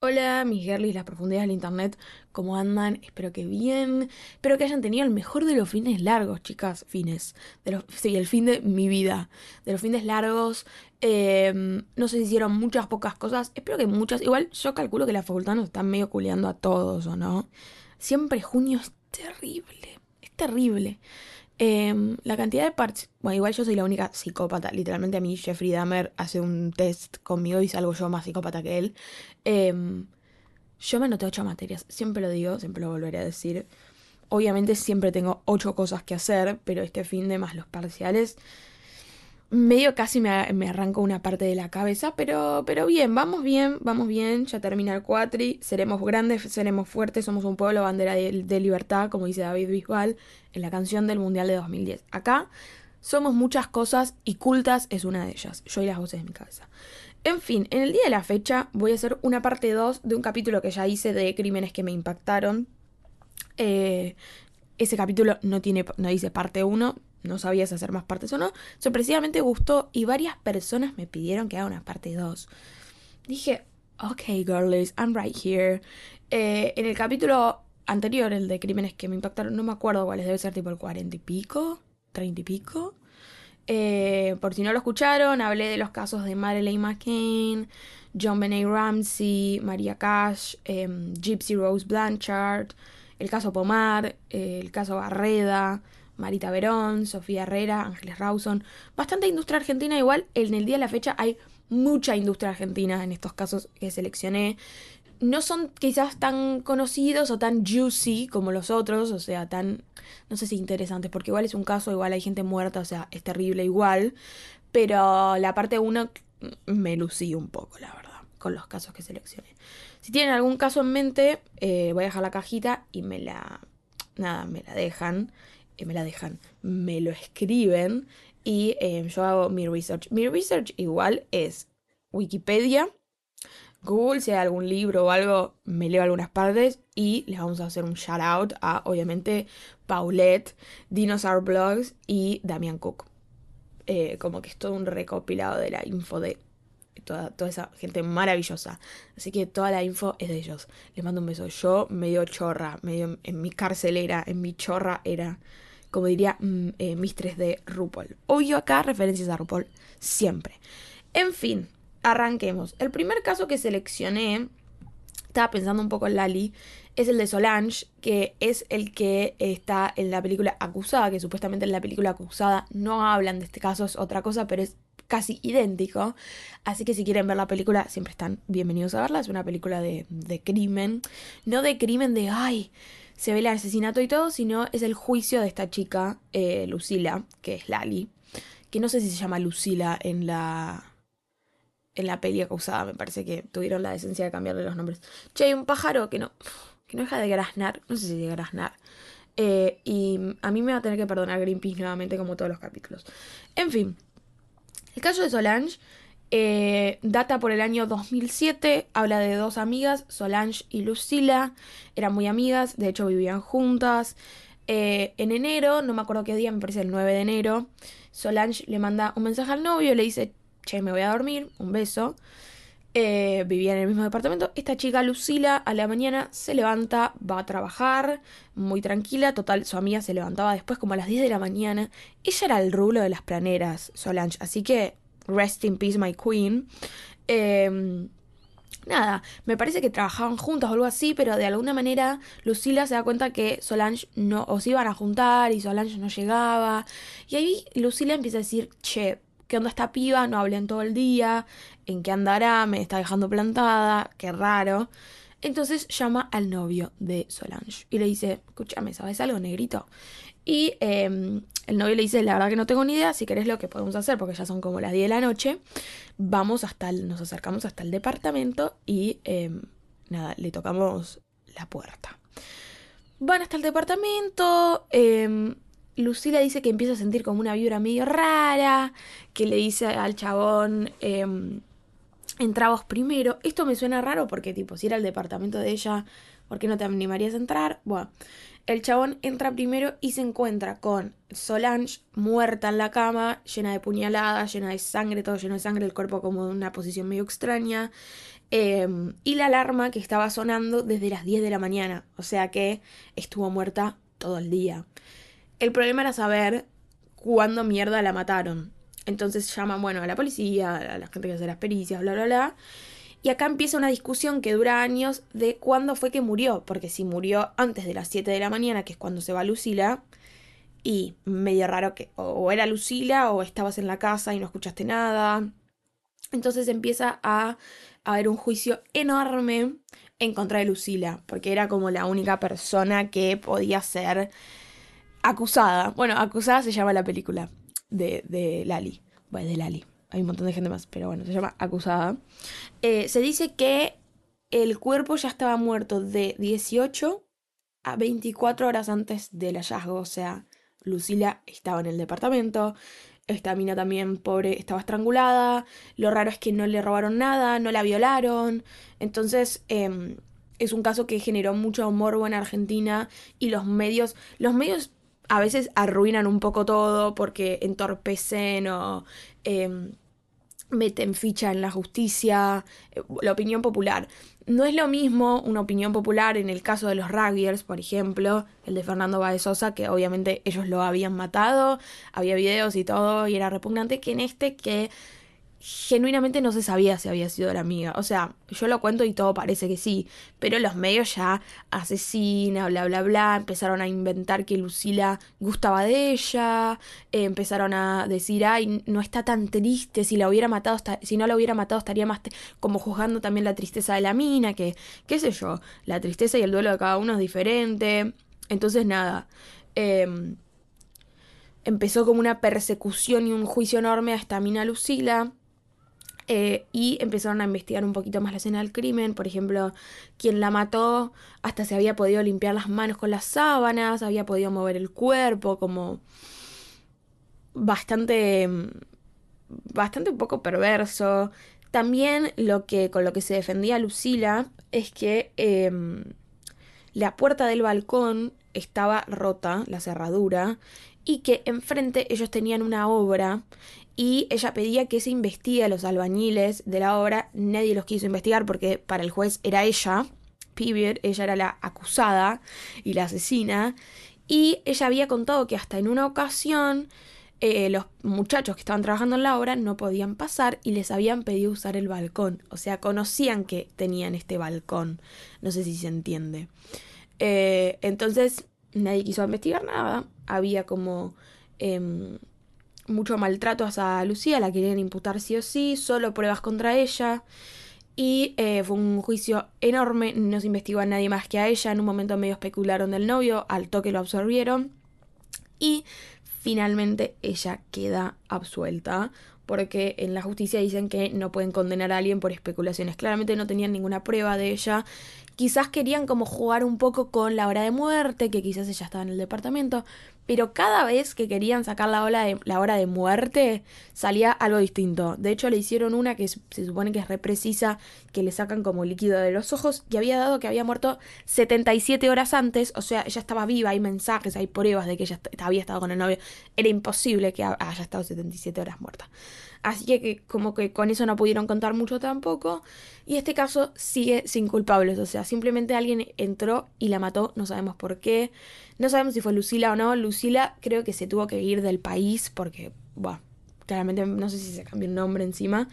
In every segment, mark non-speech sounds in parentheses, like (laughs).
Hola, mis girlies, las profundidades del internet, ¿cómo andan? Espero que bien. Espero que hayan tenido el mejor de los fines largos, chicas. Fines. De los, sí, el fin de mi vida. De los fines largos. Em, no sé si hicieron muchas, pocas cosas. Espero que muchas. Igual yo calculo que la facultad nos está medio culeando a todos, ¿o no? Siempre junio es terrible. Es terrible. Em, la cantidad de partes. Bueno, igual yo soy la única psicópata. Literalmente a mí Jeffrey Dahmer hace un test conmigo y salgo yo más psicópata que él. Em, yo me anoté ocho materias. Siempre lo digo, siempre lo volveré a decir. Obviamente siempre tengo ocho cosas que hacer, pero este fin de más los parciales medio casi me, me, arranco una parte de la cabeza, pero, pero bien, vamos bien, vamos bien, ya termina el cuatri, seremos grandes, seremos fuertes, somos un pueblo bandera de, libertad, como dice David Bisbal en la canción del Mundial de 2010. Acá somos muchas cosas y cultas es una de ellas, yo y las voces de mi cabeza. En fin, en el día de la fecha voy a hacer una parte 2 de un capítulo que ya hice de crímenes que me impactaron. Eh, ese capítulo no, tiene, no dice parte 1, no sabía si hacer más partes o no. Sorpresivamente gustó y varias personas me pidieron que haga una parte 2. Dije, ok, girlies, I'm right here. Eh, en el capítulo anterior, el de crímenes que me impactaron, no me acuerdo cuáles, debe ser tipo el 40 y pico, 30 y pico. Eh, por si no lo escucharon, hablé de los casos de Madeleine McCain, John Benet Ramsey, Maria Cash, em, Gypsy Rose Blanchard, el caso Pomar, el caso Barreda, Marita Verón, Sofía Herrera, Ángeles Rawson. Bastante industria argentina, igual en el día de la fecha hay mucha industria argentina en estos casos que seleccioné. No son quizás tan conocidos o tan juicy como los otros, o sea, tan, no sé si interesantes, porque igual es un caso, igual hay gente muerta, o sea, es terrible igual, pero la parte 1 me lucí un poco, la verdad, con los casos que seleccioné. Si tienen algún caso en mente, eh, voy a dejar la cajita y me la, nada, me la dejan me la dejan, me lo escriben y eh, yo hago mi research. Mi research igual es Wikipedia, Google, si hay algún libro o algo, me leo algunas partes y les vamos a hacer un shout out a, obviamente, Paulette, Dinosaur Blogs y Damian Cook. Eh, como que es todo un recopilado de la info de toda, toda esa gente maravillosa. Así que toda la info es de ellos. Les mando un beso. Yo medio chorra, medio en mi carcelera, en mi chorra era como diría mm, eh, Mistress de RuPaul. Obvio acá referencias a RuPaul, siempre. En fin, arranquemos. El primer caso que seleccioné, estaba pensando un poco en Lali, es el de Solange, que es el que está en la película Acusada, que supuestamente en la película Acusada no hablan de este caso, es otra cosa, pero es casi idéntico. Así que si quieren ver la película, siempre están bienvenidos a verla. Es una película de, de crimen. No de crimen de, ay, se ve el asesinato y todo, sino es el juicio de esta chica, eh, Lucila, que es Lali, que no sé si se llama Lucila en la en la peli acusada, me parece que tuvieron la decencia de cambiarle los nombres. Che, hay un pájaro que no, que no deja de graznar, no sé si de graznar. Eh, y a mí me va a tener que perdonar Greenpeace nuevamente como todos los capítulos. En fin, el caso de Solange eh, data por el año 2007, habla de dos amigas, Solange y Lucila, eran muy amigas, de hecho vivían juntas. Eh, en enero, no me acuerdo qué día, me parece el 9 de enero, Solange le manda un mensaje al novio, le dice, che, me voy a dormir, un beso. Eh, vivía en el mismo departamento. Esta chica Lucila a la mañana se levanta, va a trabajar, muy tranquila. Total, su amiga se levantaba después como a las 10 de la mañana. Ella era el rulo de las planeras, Solange. Así que Rest in Peace My Queen. Em, nada, me parece que trabajaban juntas o algo así, pero de alguna manera Lucila se da cuenta que Solange no, o se iban a juntar y Solange no llegaba. Y ahí Lucila empieza a decir, che, ¿qué onda esta piba? No hablen todo el día, ¿en qué andará? Me está dejando plantada, qué raro. Entonces llama al novio de Solange y le dice, escúchame, ¿sabes algo, negrito? Y em, el novio le dice, la verdad que no tengo ni idea, si querés lo que podemos hacer, porque ya son como las 10 de la noche, vamos hasta el, nos acercamos hasta el departamento y em, nada, le tocamos la puerta. Van hasta el departamento, eh, Lucila dice que empieza a sentir como una vibra medio rara, que le dice al chabón, eh, entrabas primero. Esto me suena raro porque tipo, si era el departamento de ella, ¿por qué no te animarías a entrar? Bueno, el chabón entra primero y se encuentra con Solange muerta en la cama, llena de puñaladas, llena de sangre, todo lleno de sangre, el cuerpo como en una posición medio extraña. Em, y la alarma que estaba sonando desde las 10 de la mañana, o sea que estuvo muerta todo el día. El problema era saber cuándo mierda la mataron. Entonces llaman, bueno, a la policía, a la gente que hace las pericias, bla, bla, bla. Y acá empieza una discusión que dura años de cuándo fue que murió, porque si murió antes de las 7 de la mañana, que es cuando se va Lucila, y medio raro que o era Lucila o estabas en la casa y no escuchaste nada. Entonces empieza a haber un juicio enorme en contra de Lucila, porque era como la única persona que podía ser acusada. Bueno, acusada se llama la película de, de Lali. De Lali. Hay un montón de gente más, pero bueno, se llama acusada. Eh, se dice que el cuerpo ya estaba muerto de 18 a 24 horas antes del hallazgo. O sea, Lucila estaba en el departamento. Esta mina también, pobre, estaba estrangulada. Lo raro es que no le robaron nada, no la violaron. Entonces, em, es un caso que generó mucho morbo en Argentina y los medios, los medios a veces arruinan un poco todo porque entorpecen o em, meten ficha en la justicia, eh, la opinión popular. No es lo mismo una opinión popular en el caso de los rugbyers, por ejemplo, el de Fernando Baez Sosa, que obviamente ellos lo habían matado, había videos y todo, y era repugnante, que en este que genuinamente no se sabía si había sido la amiga. O sea, yo lo cuento y todo parece que sí, pero los medios ya asesina, bla, bla, bla, empezaron a inventar que Lucila gustaba de ella, eh, empezaron a decir, ay, no está tan triste, si la hubiera matado, si no la hubiera matado estaría más, como juzgando también la tristeza de la mina, que, qué sé yo, la tristeza y el duelo de cada uno es diferente. Entonces, nada. Em, empezó como una persecución y un juicio enorme a esta mina Lucila eh, y empezaron a investigar un poquito más la escena del crimen. Por ejemplo, quien la mató hasta se había podido limpiar las manos con las sábanas, había podido mover el cuerpo, como bastante, bastante un poco perverso. También lo que, con lo que se defendía Lucila es que em, la puerta del balcón estaba rota, la cerradura, y que enfrente ellos tenían una obra y ella pedía que se investigue a los albañiles de la obra. Nadie los quiso investigar porque para el juez era ella, period, ella era la acusada y la asesina. Y ella había contado que hasta en una ocasión eh, los muchachos que estaban trabajando en la obra no podían pasar y les habían pedido usar el balcón. O sea, conocían que tenían este balcón. No sé si se entiende. Eh, entonces, nadie quiso investigar nada. Había como... Em, mucho maltrato a Lucía, la querían imputar sí o sí, solo pruebas contra ella. Y eh, fue un juicio enorme, no se investigó a nadie más que a ella. En un momento medio especularon del novio, al toque lo absorbieron. Y finalmente ella queda absuelta porque en la justicia dicen que no pueden condenar a alguien por especulaciones. Claramente no tenían ninguna prueba de ella Quizás querían como jugar un poco con la hora de muerte, que quizás ella estaba en el departamento, pero cada vez que querían sacar la hora de, la hora de muerte salía algo distinto. De hecho, le hicieron una que se supone que es reprecisa, que le sacan como líquido de los ojos, y había dado que había muerto 77 horas antes, o sea, ella estaba viva, hay mensajes, hay pruebas de que ella había estado con el novio. Era imposible que haya estado 77 horas muerta. Así que, como que con eso no pudieron contar mucho tampoco. Y este caso sigue sin culpables. O sea, simplemente alguien entró y la mató. No sabemos por qué. No sabemos si fue Lucila o no. Lucila creo que se tuvo que ir del país porque, bueno, claramente no sé si se cambió el nombre encima.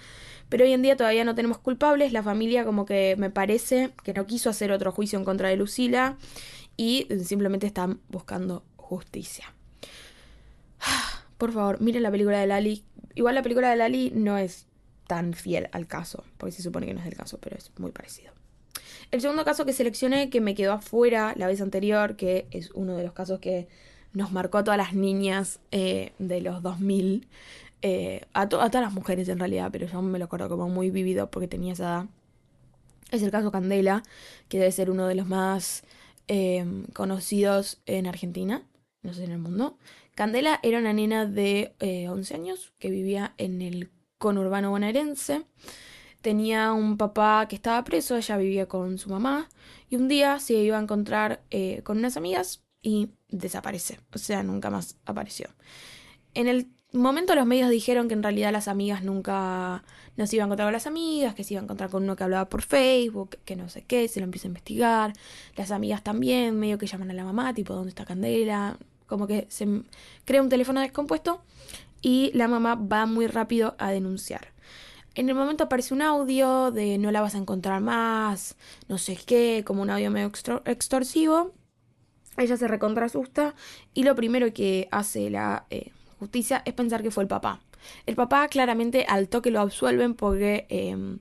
Pero hoy en día todavía no tenemos culpables. La familia como que me parece que no quiso hacer otro juicio en contra de Lucila. Y simplemente están buscando justicia. (sighs) Por favor, miren la película de Lali. Igual la película de Lali no es tan fiel al caso, porque se supone que no es el caso, pero es muy parecido. El segundo caso que seleccioné, que me quedó afuera la vez anterior, que es uno de los casos que nos marcó a todas las niñas eh, de los 2000, eh, a, todas las mujeres en realidad, pero yo me lo acuerdo como muy vivido porque tenía esa edad, es el caso Candela, que debe ser uno de los más eh, conocidos en Argentina, no sé en el mundo, Candela era una nena de 11 eh, años que vivía en el conurbano bonaerense. Tenía un papá que estaba preso, ella vivía con su mamá y un día se iba a encontrar eh, con unas amigas y desaparece, o sea, nunca más apareció. En el momento los medios dijeron que en realidad las amigas nunca no se iban a encontrar con las amigas, que se iban a encontrar con uno que hablaba por Facebook, que no sé qué, se lo empieza a investigar. Las amigas también, medio que llaman a la mamá, tipo, ¿dónde está Candela? Como que se crea un teléfono descompuesto y la mamá va muy rápido a denunciar. En el momento aparece un audio de no la vas a encontrar más, no sé qué, como un audio medio extorsivo. Ella se recontra asusta y lo primero que hace la eh, justicia es pensar que fue el papá. El papá claramente al toque lo absuelven porque em,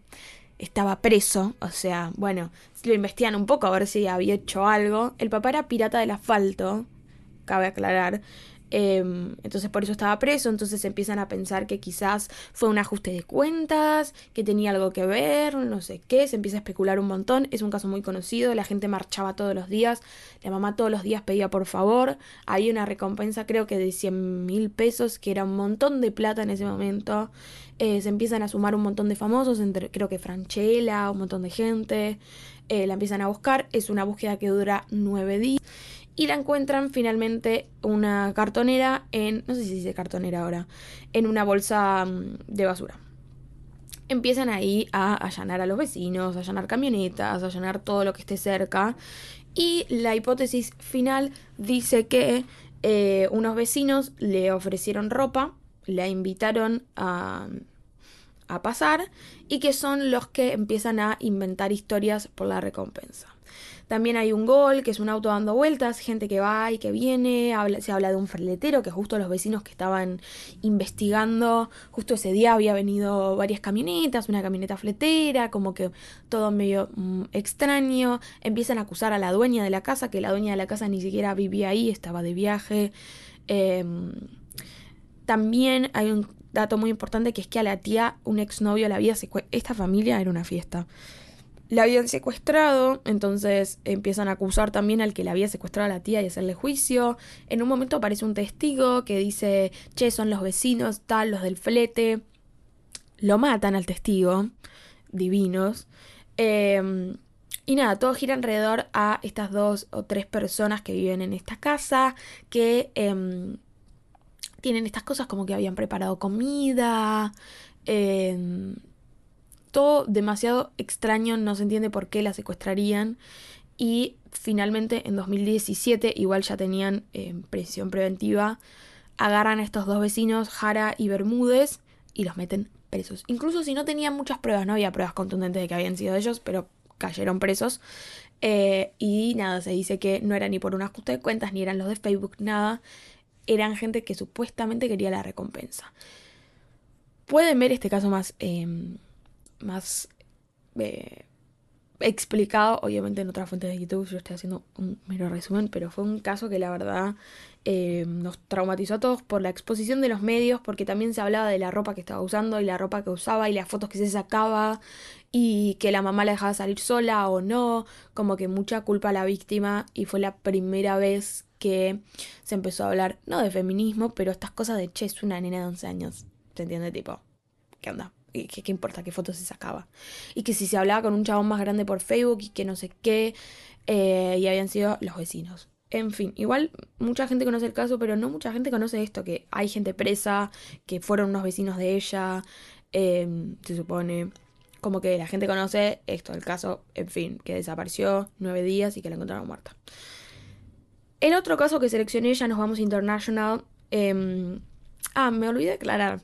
estaba preso, o sea, bueno, lo investigan un poco a ver si había hecho algo. El papá era pirata del asfalto, cabe aclarar, Em, entonces por eso estaba preso, entonces empiezan a pensar que quizás fue un ajuste de cuentas, que tenía algo que ver, no sé qué, se empieza a especular un montón, es un caso muy conocido, la gente marchaba todos los días, la mamá todos los días pedía por favor, había una recompensa creo que de 100 mil pesos, que era un montón de plata en ese momento, eh, se empiezan a sumar un montón de famosos, entre, creo que Franchella, un montón de gente, eh, la empiezan a buscar, es una búsqueda que dura nueve días y la encuentran finalmente una cartonera en, no sé si dice cartonera ahora, en una bolsa mm, de basura. Empiezan ahí a allanar a los vecinos, a allanar camionetas, a allanar todo lo que esté cerca. Y la hipótesis final dice que eh, unos vecinos le ofrecieron ropa, la invitaron a pasar y que son los que empiezan a inventar historias por la recompensa. También hay un gol, que es un auto dando vueltas, gente que va y que viene, se habla de un ferletero, que justo los vecinos que estaban investigando, justo ese día había venido varias camionetas, una camioneta fletera, como que todo medio mm, extraño, empiezan a acusar a la dueña de la casa, que la dueña de la casa ni siquiera vivía ahí, estaba de viaje. Em, también hay un dato muy importante que es que a la tía un exnovio la había. Esta familia era una fiesta la habían secuestrado, entonces empiezan a acusar también al que le había secuestrado a la tía y hacerle juicio. En un momento aparece un testigo que dice, che, son los vecinos, tal, los del flete. Lo matan al testigo, divinos. Em, y nada, todo gira alrededor a estas dos o tres personas que viven en esta casa, que em, tienen estas cosas como que habían preparado comida. Eh, todo demasiado extraño, no se entiende por qué la secuestrarían. Y finalmente en 2017, igual ya tenían eh, prisión preventiva, agarran a estos dos vecinos, Jara y Bermúdez, y los meten presos. Incluso si no tenían muchas pruebas, no había pruebas contundentes de que habían sido ellos, pero cayeron presos. Eh, y nada, se dice que no era ni por un ajuste de cuentas, ni eran los de Facebook, nada. Eran gente que supuestamente quería la recompensa. Pueden ver este caso más em, más eh, explicado, obviamente en otras fuentes de YouTube, yo estoy haciendo un mero resumen, pero fue un caso que la verdad eh, nos traumatizó a todos por la exposición de los medios, porque también se hablaba de la ropa que estaba usando y la ropa que usaba y las fotos que se sacaba y que la mamá la dejaba salir sola o no, como que mucha culpa a la víctima y fue la primera vez que se empezó a hablar, no de feminismo, pero estas cosas de, che, es una nena de 11 años, ¿se entiende? Tipo, ¿qué onda? ¿Qué, ¿Qué, importa qué fotos se sacaba? Y que si se hablaba con un chabón más grande por Facebook y que no sé qué, eh, y habían sido los vecinos. En fin, igual mucha gente conoce el caso, pero no mucha gente conoce esto, que hay gente presa, que fueron unos vecinos de ella, em, se supone. Como que la gente conoce esto, el caso, en fin, que desapareció nueve días y que la encontraron muerta. El otro caso que seleccioné, ya nos vamos international. Eh, ah, me olvidé de aclarar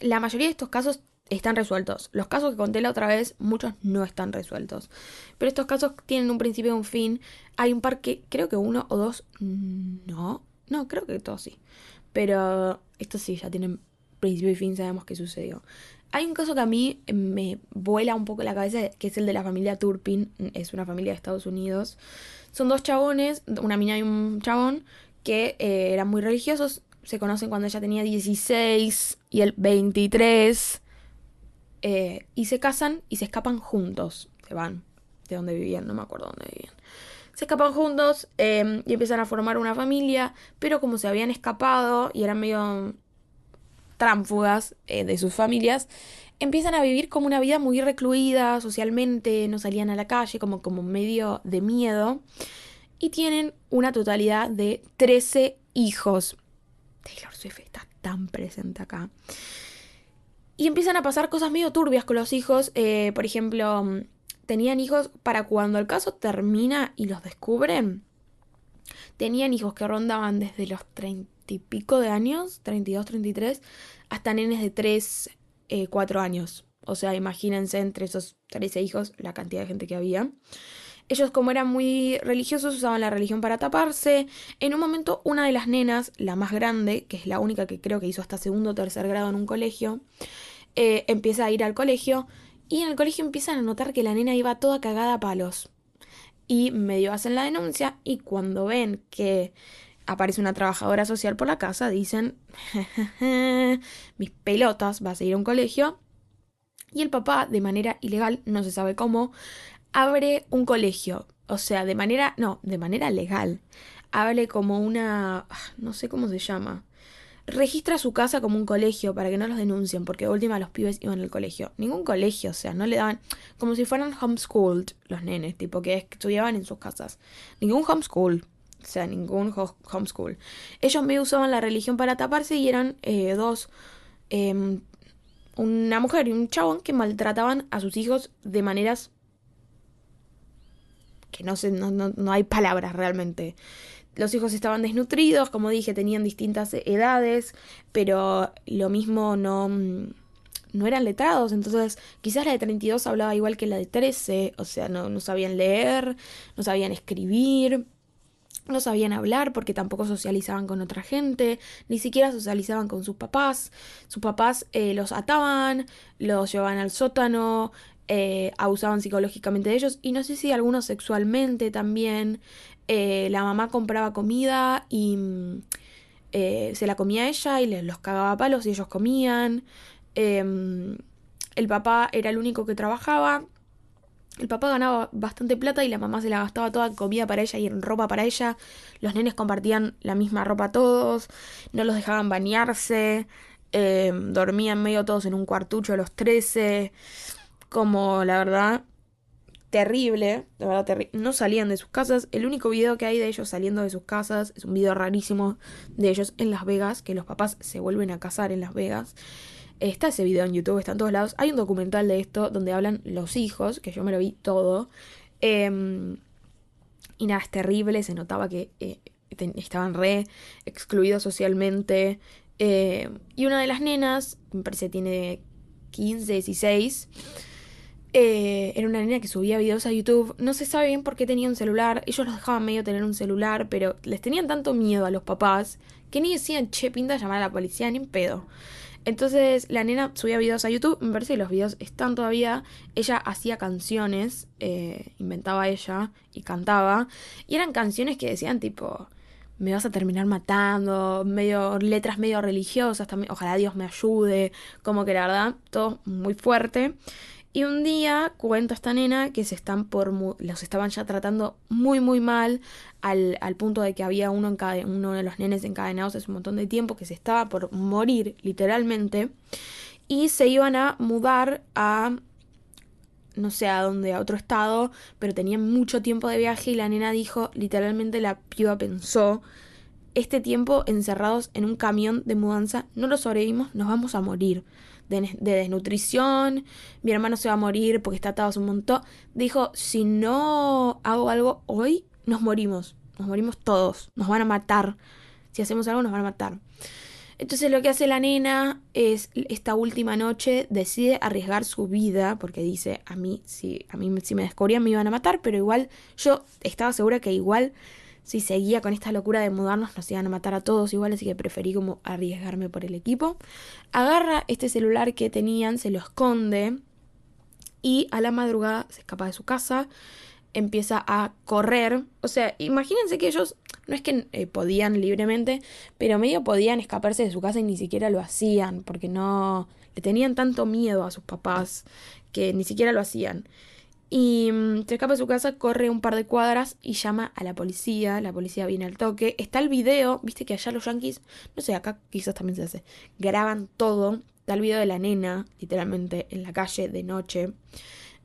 la mayoría de estos casos están resueltos. Los casos que conté la otra vez, muchos no están resueltos. Pero estos casos tienen un principio y un fin. Hay un par que, creo que uno o dos, no, no, creo que todos sí. Pero estos sí, ya tienen principio y fin, sabemos qué sucedió. Hay un caso que a mí me vuela un poco la cabeza, que es el de la familia Turpin. Es una familia de Estados Unidos. Son dos chabones, una niña y un chabón, que eh, eran muy religiosos se conocen cuando ella tenía 16 y él 23. Eh, y se casan y se escapan juntos. Se van de donde vivían, no me acuerdo dónde vivían. Se escapan juntos em, y empiezan a formar una familia, pero como se habían escapado y eran medio tránfugas eh, de sus familias, empiezan a vivir como una vida muy recluida socialmente, no salían a la calle, como, como medio de miedo, y tienen una totalidad de 13 hijos. Taylor Swift está tan presente acá. Y empiezan a pasar cosas medio turbias con los hijos. Eh, por ejemplo, tenían hijos para cuando el caso termina y los descubren. Tenían hijos que rondaban desde los treinta y pico de años, 32, 33, hasta nenes de 3, 4 eh, años. O sea, imagínense entre esos 13 hijos la cantidad de gente que había. Ellos como eran muy religiosos usaban la religión para taparse. En un momento una de las nenas, la más grande, que es la única que creo que hizo hasta segundo o tercer grado en un colegio, eh, empieza a ir al colegio y en el colegio empiezan a notar que la nena iba toda cagada a palos. Y medio hacen la denuncia y cuando ven que aparece una trabajadora social por la casa, dicen, (laughs) mis pelotas, vas a ir a un colegio. Y el papá, de manera ilegal, no se sabe cómo, abre un colegio. O sea, de manera, no, de manera legal. Abre como una, ah, no sé cómo se llama. Registra su casa como un colegio para que no los denuncien, porque de última los pibes iban al colegio. Ningún colegio, o sea, no le daban, como si fueran homeschooled los nenes, tipo que estudiaban en sus casas. Ningún homeschool, o sea, ningún homeschool. Ellos me usaban la religión para taparse y eran eh, dos, em, una mujer y un chabón que maltrataban a sus hijos de maneras no no, no, no hay palabras realmente. Los hijos estaban desnutridos, como dije, tenían distintas edades, pero lo mismo no, no eran letrados, entonces quizás la de 32 hablaba igual que la de 13, o sea, no, no sabían leer, no sabían escribir no sabían hablar porque tampoco socializaban con otra gente, ni siquiera socializaban con sus papás. Sus papás eh, los ataban, los llevaban al sótano, eh, abusaban psicológicamente de ellos y no sé si algunos sexualmente también. Eh, la mamá compraba comida y mm, se la comía ella y les los cagaba a palos y ellos comían. Em, el papá era el único que trabajaba el papá ganaba bastante plata y la mamá se la gastaba toda en comida para ella y en ropa para ella. Los nenes compartían la misma ropa todos, no los dejaban bañarse, em, dormían medio todos en un cuartucho a los 13. Como la verdad, terrible, de verdad terrible. No salían de sus casas. El único video que hay de ellos saliendo de sus casas es un video rarísimo de ellos en Las Vegas, que los papás se vuelven a casar en Las Vegas. Está ese video en YouTube, está en todos lados. Hay un documental de esto donde hablan los hijos, que yo me lo vi todo. Em, y nada, es terrible, se notaba que eh, estaban re excluidos socialmente. Eh, y una de las nenas, me parece tiene 15, 16, eh, era una nena que subía videos a YouTube. No se sabe bien por qué tenía un celular. Ellos los dejaban medio tener un celular, pero les tenían tanto miedo a los papás que ni decían, che, pinta llamar a la policía, ni en pedo. Entonces la nena subía videos a YouTube, me parece que los videos están todavía. Ella hacía canciones, eh, inventaba ella y cantaba. Y eran canciones que decían tipo, me vas a terminar matando, medio letras medio religiosas, también, ojalá Dios me ayude, como que la verdad, todo muy fuerte. Y un día cuenta esta nena que se están por los estaban ya tratando muy muy mal al, al punto de que había uno, en uno de los nenes encadenados hace un montón de tiempo que se estaba por morir literalmente y se iban a mudar a no sé a dónde, a otro estado, pero tenían mucho tiempo de viaje y la nena dijo, literalmente la piba pensó, este tiempo encerrados en un camión de mudanza, no lo sobrevivimos, nos vamos a morir de, desnutrición, mi hermano se va a morir porque está atado a un montón. Dijo, si no hago algo hoy, nos morimos, nos morimos todos, nos van a matar. Si hacemos algo, nos van a matar. Entonces lo que hace la nena es esta última noche decide arriesgar su vida porque dice a mí si a mí si me descubrían me iban a matar, pero igual yo estaba segura que igual si seguía con esta locura de mudarnos nos iban a matar a todos igual, así que preferí como arriesgarme por el equipo. Agarra este celular que tenían, se lo esconde y a la madrugada se escapa de su casa, empieza a correr. O sea, imagínense que ellos no es que eh, podían libremente, pero medio podían escaparse de su casa y ni siquiera lo hacían, porque no le tenían tanto miedo a sus papás que ni siquiera lo hacían. Y mm, se escapa de su casa, corre un par de cuadras y llama a la policía. La policía viene al toque. Está el video, viste que allá los yankees, no sé, acá quizás también se hace, graban todo. Está el video de la nena, literalmente, en la calle de noche.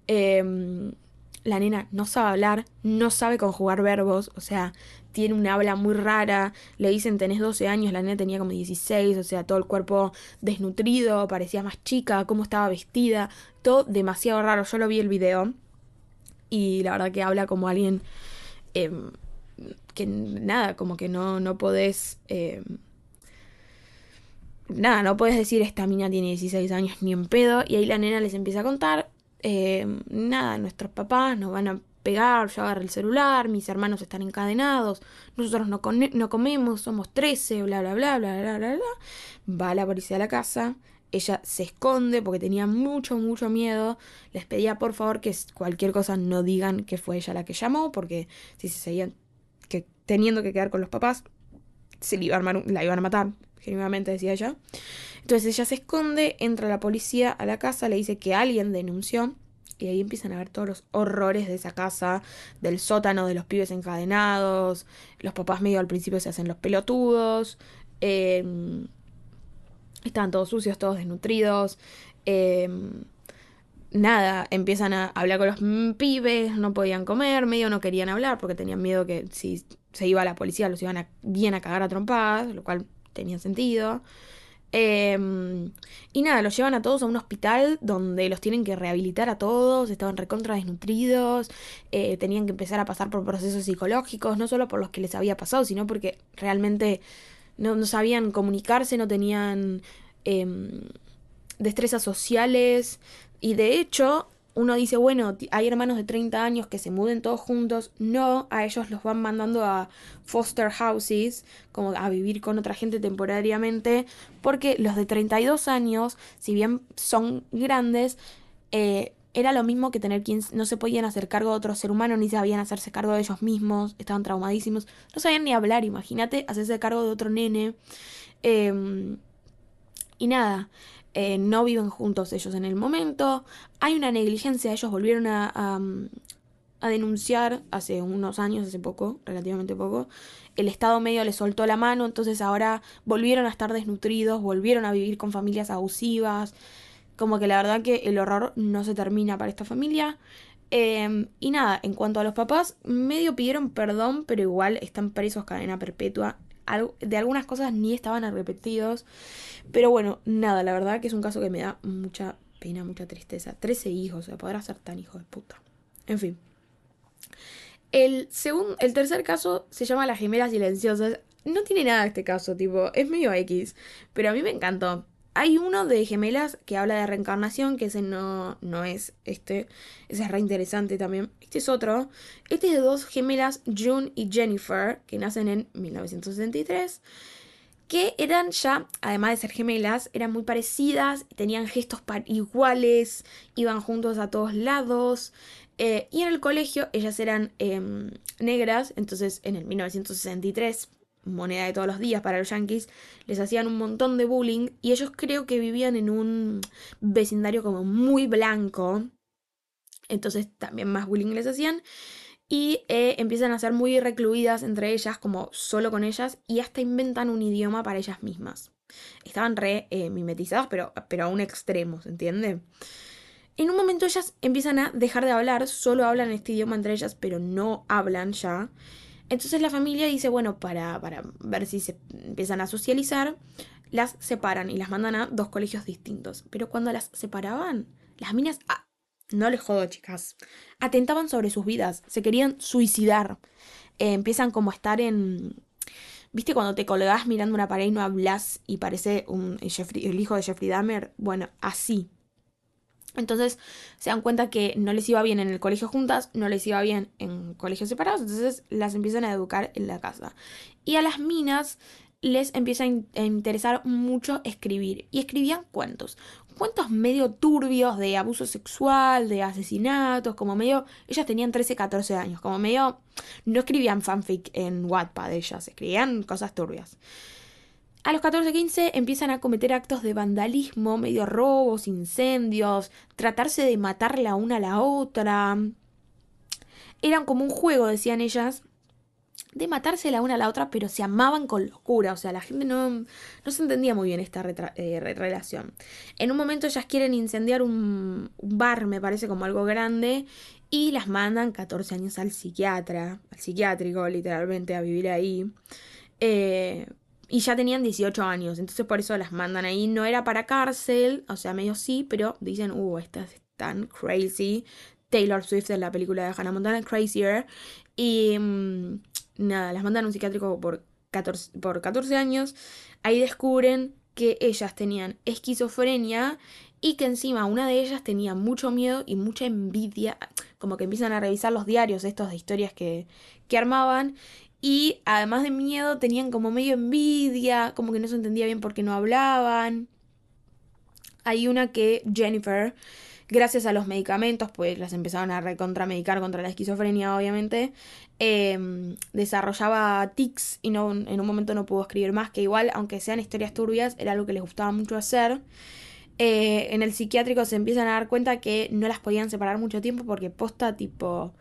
Em, la nena no sabe hablar, no sabe conjugar verbos, o sea, tiene una habla muy rara, le dicen tenés 12 años, la nena tenía como 16, o sea, todo el cuerpo desnutrido, parecía más chica, cómo estaba vestida, todo demasiado raro, yo lo vi el video y la verdad que habla como alguien em, que nada, como que no, no podés... Em, nada, no puedes decir esta mina tiene 16 años ni en pedo. Y ahí la nena les empieza a contar, em, nada, nuestros papás nos van a pegar, yo agarro el celular, mis hermanos están encadenados, nosotros no, comemos, somos 13, bla, bla, bla, bla, bla, bla, bla. Va la policía a la casa, ella se esconde porque tenía mucho, mucho miedo. Les pedía por favor que cualquier cosa no digan que fue ella la que llamó, porque si se seguían que, teniendo que quedar con los papás, se la iban a matar, genuinamente decía ella. Entonces ella se esconde, entra la policía a la casa, le dice que alguien denunció y ahí empiezan a ver todos los horrores de esa casa, del sótano de los pibes encadenados, los papás medio al principio se hacen los pelotudos, em, estaban todos sucios, todos desnutridos, em, nada, empiezan a hablar con los pibes, no podían comer, medio no querían hablar porque tenían miedo que si se iba la policía los iban a, bien a cagar a trompadas, lo cual tenía sentido. Em, y nada, los llevan a todos a un hospital donde los tienen que rehabilitar a todos, estaban recontra desnutridos, eh, tenían que empezar a pasar por procesos psicológicos, no solo por los que les había pasado, sino porque realmente no, sabían comunicarse, no tenían em, destrezas sociales. Y de hecho, uno dice, bueno, hay hermanos de 30 años que se muden todos juntos. No, a ellos los van mandando a foster houses, como a vivir con otra gente temporariamente, porque los de 32 años, si bien son grandes, eh, era lo mismo que tener quien no se podían hacer cargo de otro ser humano, ni sabían hacerse cargo de ellos mismos, estaban traumadísimos, no sabían ni hablar, imagínate, hacerse cargo de otro nene. Em, y nada, eh, no viven juntos ellos en el momento, hay una negligencia, ellos volvieron a, a, denunciar hace unos años, hace poco, relativamente poco, el Estado medio les soltó la mano, entonces ahora volvieron a estar desnutridos, volvieron a vivir con familias abusivas, como que la verdad que el horror no se termina para esta familia. Em, y nada, en cuanto a los papás, medio pidieron perdón, pero igual están presos cadena perpetua de algunas cosas ni estaban arrepentidos. Pero bueno, nada, la verdad que es un caso que me da mucha pena, mucha tristeza. Trece hijos, o sea, podrá ser tan hijo de puta. En fin. El, segundo, el tercer caso se llama Las gemelas silenciosas. No tiene nada este caso, tipo, es medio X. Pero a mí me encantó. Hay uno de gemelas que habla de reencarnación, que ese no, no es este. Ese es re interesante también. Este es otro. Este es de dos gemelas, June y Jennifer, que nacen en 1963. Que eran ya, además de ser gemelas, eran muy parecidas, tenían gestos iguales, iban juntos a todos lados. Eh, y en el colegio ellas eran em, negras, entonces en el 1963 moneda de todos los días para los yankees, les hacían un montón de bullying y ellos creo que vivían en un vecindario como muy blanco, entonces también más bullying les hacían y eh, empiezan a ser muy recluidas entre ellas, como solo con ellas, y hasta inventan un idioma para ellas mismas. Estaban re eh, mimetizadas, pero, pero a un extremo, ¿se entiende? En un momento ellas empiezan a dejar de hablar, solo hablan este idioma entre ellas, pero no hablan ya. Entonces la familia dice, bueno, para, para ver si se empiezan a socializar, las separan y las mandan a dos colegios distintos. Pero cuando las separaban, las minas, ah, no les jodo chicas, atentaban sobre sus vidas, se querían suicidar. Eh, empiezan como a estar en... ¿Viste cuando te colgás mirando una pared y no hablas y parece un, el hijo de Jeffrey Dahmer? Bueno, así. Entonces se dan cuenta que no les iba bien en el colegio juntas, no les iba bien en colegios separados, entonces las empiezan a educar en la casa. Y a las minas les empieza a, interesar mucho escribir. Y escribían cuentos. Cuentos medio turbios de abuso sexual, de asesinatos, como medio... Ellas tenían 13, 14 años, como medio... No escribían fanfic en Wattpad ellas, escribían cosas turbias. A los 14-15 empiezan a cometer actos de vandalismo, medio robos, incendios, tratarse de matar la una a la otra. Eran como un juego, decían ellas, de matarse la una a la otra, pero se amaban con locura. O sea, la gente no, no se entendía muy bien esta eh, relación. En un momento ellas quieren incendiar un, bar, me parece como algo grande, y las mandan 14 años al psiquiatra, al psiquiátrico literalmente, a vivir ahí. Eh, y ya tenían 18 años, entonces por eso las mandan ahí. No era para cárcel, o sea, medio sí, pero dicen, uh, estas están crazy. Taylor Swift en la película de Hannah Montana, Crazier. Y mm, nada, las mandan a un psiquiátrico por 14, por 14 años. Ahí descubren que ellas tenían esquizofrenia y que encima una de ellas tenía mucho miedo y mucha envidia, como que empiezan a revisar los diarios estos de historias que, que armaban y además de miedo tenían como medio envidia, como que no se entendía bien por qué no hablaban. Hay una que Jennifer, gracias a los medicamentos, pues las empezaron a recontramedicar contra la esquizofrenia, obviamente, em, desarrollaba tics y no, en un momento no pudo escribir más, que igual, aunque sean historias turbias, era algo que les gustaba mucho hacer. Eh, en el psiquiátrico se empiezan a dar cuenta que no las podían separar mucho tiempo porque posta tipo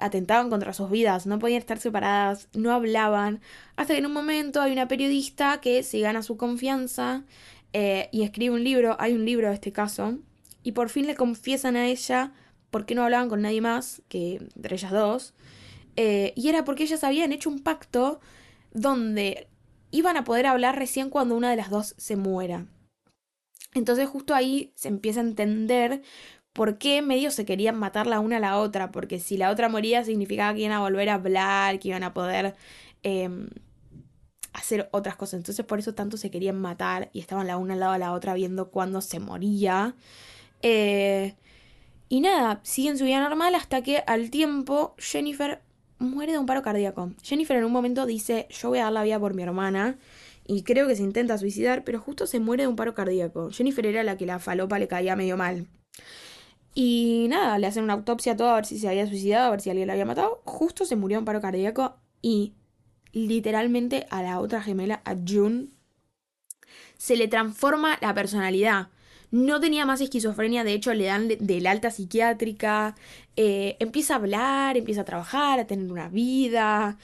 atentaban contra sus vidas, no podían estar separadas, no hablaban, hasta que en un momento hay una periodista que se gana su confianza eh, y escribe un libro, hay un libro de este caso, y por fin le confiesan a ella por qué no hablaban con nadie más que entre ellas dos, eh, y era porque ellas habían hecho un pacto donde iban a poder hablar recién cuando una de las dos se muera. Entonces justo ahí se empieza a entender por qué medio se querían matar la una a la otra, porque si la otra moría significaba que iban a volver a hablar, que iban a poder em, hacer otras cosas. Entonces por eso tanto se querían matar y estaban la una al lado de la otra viendo cuándo se moría. Eh, y nada, siguen su vida normal hasta que al tiempo Jennifer muere de un paro cardíaco. Jennifer en un momento dice, yo voy a dar la vida por mi hermana. Y creo que se intenta suicidar, pero justo se muere de un paro cardíaco. Jennifer era la que la falopa le caía medio mal. Y nada, le hacen una autopsia todo a ver si se había suicidado, a ver si alguien la había matado. Justo se murió de un paro cardíaco y literalmente a la otra gemela, a June, se le transforma la personalidad. No tenía más esquizofrenia, de hecho le dan del alta psiquiátrica, eh, empieza a hablar, empieza a trabajar, a tener una vida.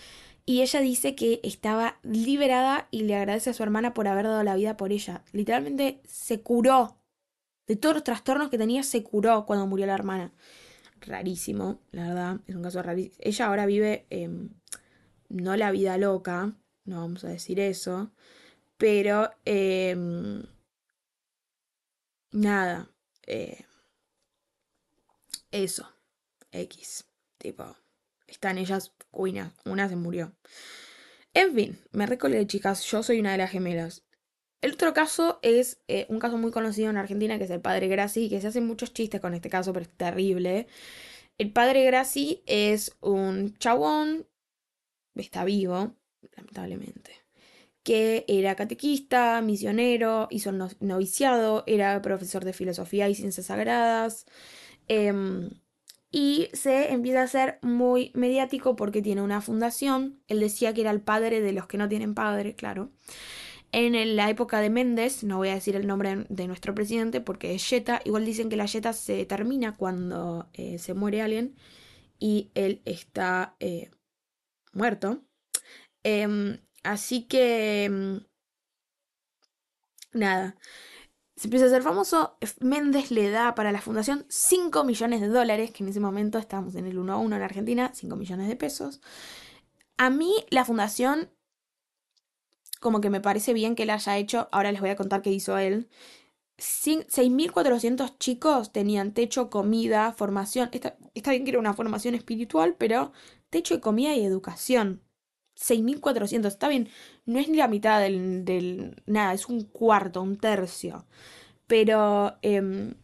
Y ella dice que estaba liberada y le agradece a su hermana por haber dado la vida por ella. Literalmente se curó de todos los trastornos que tenía, se curó cuando murió la hermana. Rarísimo, la verdad, es un caso rarísimo. Ella ahora vive, no la vida loca, no vamos a decir eso, pero em, nada, eh, eso, X, tipo, están ellas, cuinas, una se murió. En fin, me recuerdo chicas, yo soy una de las gemelas. El otro caso es eh, un caso muy conocido en Argentina, que es el padre Grassi, que se hacen muchos chistes con este caso, pero es terrible. El padre Grassi es un chabón, está vivo, lamentablemente, que era catequista, misionero, hizo el noviciado, era profesor de filosofía y ciencias sagradas. Em, y se empieza a ser muy mediático porque tiene una fundación. Él decía que era el padre de los que no tienen padre, claro en la época de Méndez, no voy a decir el nombre de nuestro presidente porque es Jetta, igual dicen que la Jetta se termina cuando eh, se muere alguien y él está eh, muerto. Em, así que... Em, nada. Se empieza a ser famoso. Méndez le da para la fundación 5 millones de dólares, que en ese momento estábamos en el 1 a 1 en Argentina, 5 millones de pesos. A mí la fundación como que me parece bien que él haya hecho, ahora les voy a contar qué hizo él. 6.400 chicos tenían techo, comida, formación. Está, bien que era una formación espiritual, pero techo y comida y educación. 6.400, está bien, no es ni la mitad del, Nada, es un cuarto, un tercio. Pero em,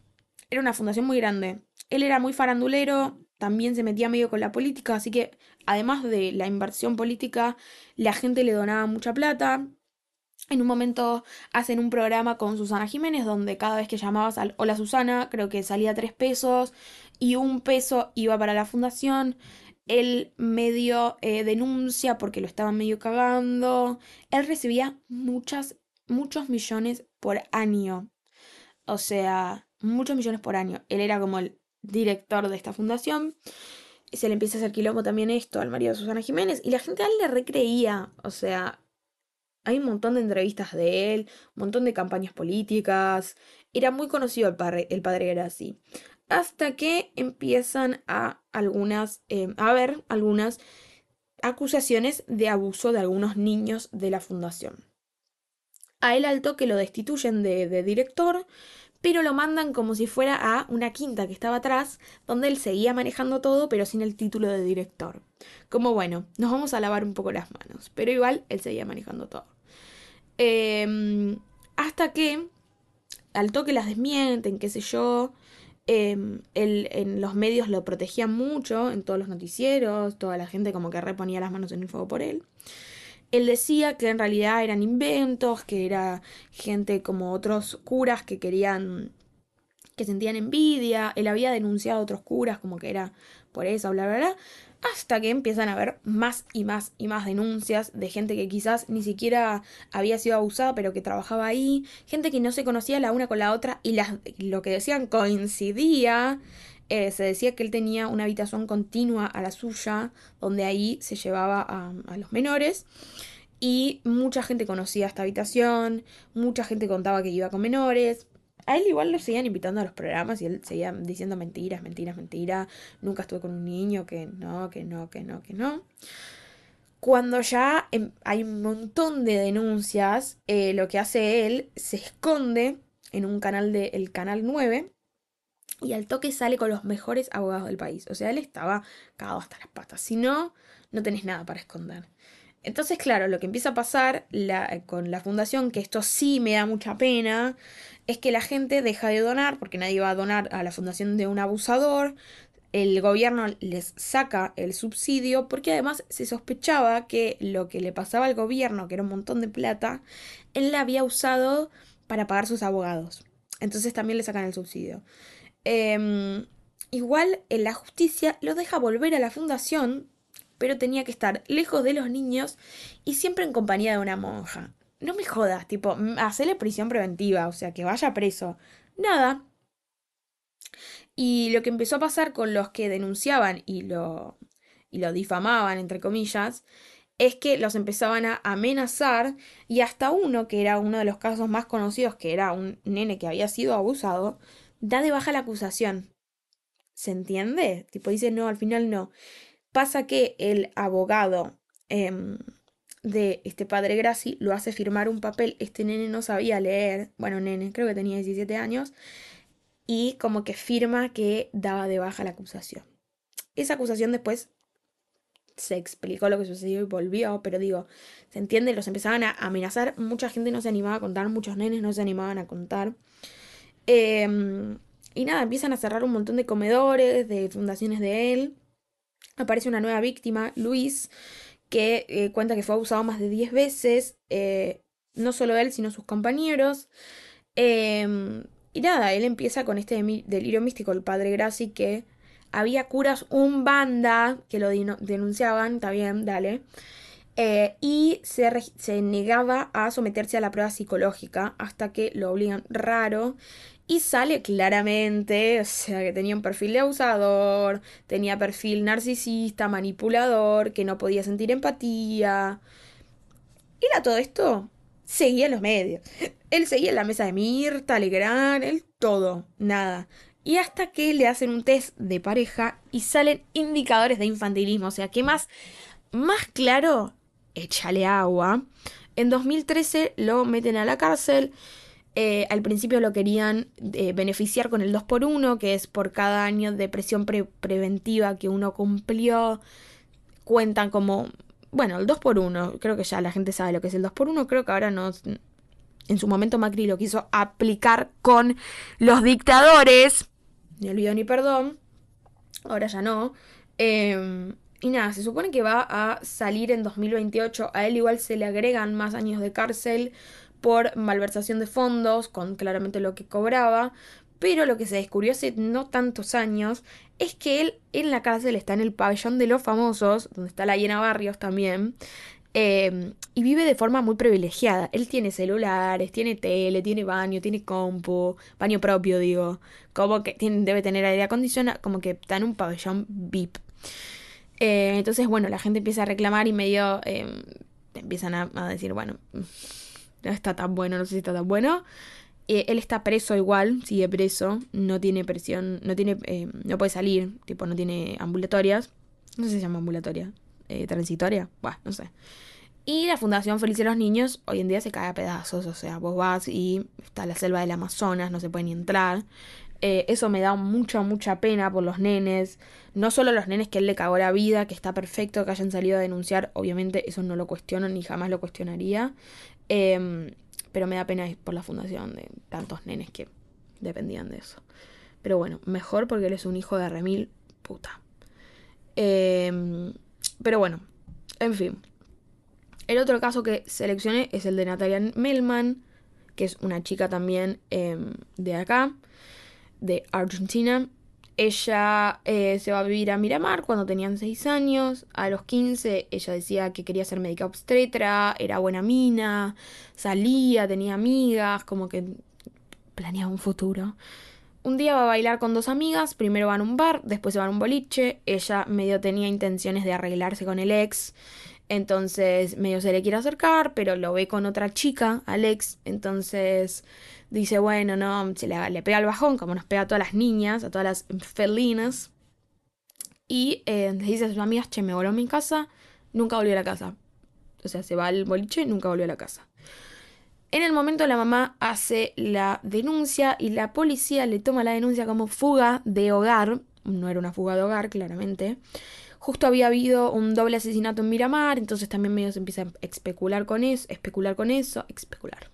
era una fundación muy grande. Él era muy farandulero, también se metía medio con la política, así que además de la inversión política, la gente le donaba mucha plata. En un momento hacen un programa con Susana Jiménez donde cada vez que llamabas al Hola Susana, creo que salía tres pesos y un peso iba para la fundación. Él medio eh, denuncia porque lo estaban medio cagando. Él recibía muchas, muchos millones por año. O sea, muchos millones por año. Él era como el director de esta fundación. Se le empieza a hacer quilombo también esto al marido de Susana Jiménez y la gente a él le recreía. O sea, hay un montón de entrevistas de él, un montón de campañas políticas. Era muy conocido el padre, el padre Grassi. hasta que empiezan a algunas, eh, a ver algunas acusaciones de abuso de algunos niños de la fundación. A él al toque lo destituyen de, de director, pero lo mandan como si fuera a una quinta que estaba atrás, donde él seguía manejando todo, pero sin el título de director. Como bueno, nos vamos a lavar un poco las manos, pero igual él seguía manejando todo. Em, hasta que al toque las desmienten, qué sé yo. él, em, en los medios lo protegían mucho, en todos los noticieros, toda la gente como que reponía las manos en el fuego por él. Él decía que en realidad eran inventos, que era gente como otros curas que querían, que sentían envidia. Él había denunciado a otros curas como que era por eso, bla, bla, bla. Hasta que empiezan a haber más y más y más denuncias de gente que quizás ni siquiera había sido abusada, pero que trabajaba ahí. Gente que no se conocía la una con la otra y las, lo que decían coincidía. Eh, se decía que él tenía una habitación continua a la suya, donde ahí se llevaba a, los menores. Y mucha gente conocía esta habitación, mucha gente contaba que iba con menores. A él igual lo seguían invitando a los programas y él seguía diciendo mentiras, mentiras, mentiras. Nunca estuve con un niño, que no, que no, que no, que no. Cuando ya em, hay un montón de denuncias, eh, lo que hace él se esconde en un canal de el canal 9 y al toque sale con los mejores abogados del país. O sea, él estaba cagado hasta las patas. Si no, no tenés nada para esconder. Entonces, claro, lo que empieza a pasar con la fundación, que esto sí me da mucha pena, es que la gente deja de donar, porque nadie va a donar a la fundación de un abusador, el gobierno les saca el subsidio, porque además se sospechaba que lo que le pasaba al gobierno, que era un montón de plata, él la había usado para pagar sus abogados. Entonces también le sacan el subsidio. Em, igual en la justicia lo deja volver a la fundación, pero tenía que estar lejos de los niños y siempre en compañía de una monja. No me jodas, tipo, hacerle prisión preventiva, o sea, que vaya preso. Nada. Y lo que empezó a pasar con los que denunciaban y lo, y lo difamaban, entre comillas, es que los empezaban a amenazar y hasta uno, que era uno de los casos más conocidos, que era un nene que había sido abusado, da de baja la acusación. ¿Se entiende? Tipo dice, no, al final no. Pasa que el abogado em, de este padre Graci lo hace firmar un papel. Este nene no sabía leer, bueno, nene, creo que tenía 17 años, y como que firma que daba de baja la acusación. Esa acusación después se explicó lo que sucedió y volvió, pero digo, se entiende, los empezaban a amenazar, mucha gente no se animaba a contar, muchos nenes no se animaban a contar. Em, y nada, empiezan a cerrar un montón de comedores, de fundaciones de él. Aparece una nueva víctima, Luis, que eh, cuenta que fue abusado más de 10 veces, eh, no solo él, sino sus compañeros. Em, y nada, él empieza con este delirio místico, el padre Graci, que había curas un banda que lo denunciaban, está bien, dale. Eh, y se, se, negaba a someterse a la prueba psicológica hasta que lo obligan raro y sale claramente, o sea, que tenía un perfil de abusador, tenía perfil narcisista, manipulador, que no podía sentir empatía. Y era todo esto, seguía en los medios. Él seguía en la mesa de Mirta, Legrand, él todo, nada. Y hasta que le hacen un test de pareja y salen indicadores de infantilismo. O sea, ¿qué más? Más claro, échale agua. En 2013 lo meten a la cárcel eh, al principio lo querían eh, beneficiar con el 2x1, que es por cada año de presión preventiva que uno cumplió, cuentan como, bueno, el 2x1, creo que ya la gente sabe lo que es el 2x1, creo que ahora no, en su momento Macri lo quiso aplicar con los dictadores, ni olvido ni perdón, ahora ya no. Em, y nada, se supone que va a salir en 2028, a él igual se le agregan más años de cárcel por malversación de fondos, con claramente lo que cobraba, pero lo que se descubrió hace no tantos años es que él en la cárcel está en el pabellón de los famosos, donde está la Llena Barrios también, eh, y vive de forma muy privilegiada. Él tiene celulares, tiene tele, tiene baño, tiene compu, baño propio, digo, como que debe tener aire acondicionado, como que está en un pabellón VIP. Eh, entonces, bueno, la gente empieza a reclamar y medio eh, empiezan a decir, bueno, no está tan bueno, no sé si está tan bueno. Él está preso igual, sigue preso, no tiene presión, no tiene, eh, no puede salir, tipo, no tiene ambulatorias. No sé si se llama ambulatoria, eh, transitoria, bueno, no sé. Y la Fundación Feliz de los Niños hoy en día se cae a pedazos, o sea, vos vas y está la selva del Amazonas, no se puede ni entrar. Eh, eso me da mucha, mucha pena por los nenes. No solo los nenes que él le cagó la vida, que está perfecto que hayan salido a denunciar. Obviamente eso no lo cuestiono ni jamás lo cuestionaría. Em, pero me da pena por la fundación de tantos nenes que dependían de eso. Pero bueno, mejor porque él es un hijo de remil puta. Em, pero bueno, en fin. El otro caso que seleccioné es el de Natalia Melman, que es una chica también em, de acá de Argentina. Ella eh, se va a vivir a Miramar cuando tenían 6 años. A los 15 ella decía que quería ser médica obstetra, era buena mina, salía, tenía amigas, como que planeaba un futuro. Un día va a bailar con dos amigas, primero van a un bar, después se van a un boliche. Ella medio tenía intenciones de arreglarse con el ex, entonces medio se le quiere acercar, pero lo ve con otra chica, Alex, entonces dice, bueno, no, se le, pega el bajón, como nos pega a todas las niñas, a todas las felinas. Y eh, le dice a sus amigas, che, me voló a mi casa, nunca volvió a la casa. O sea, se va al boliche, nunca volvió a la casa. En el momento la mamá hace la denuncia y la policía le toma la denuncia como fuga de hogar. No era una fuga de hogar, claramente. Justo había habido un doble asesinato en Miramar, entonces también medio se empieza a especular con eso, especular con eso, especular.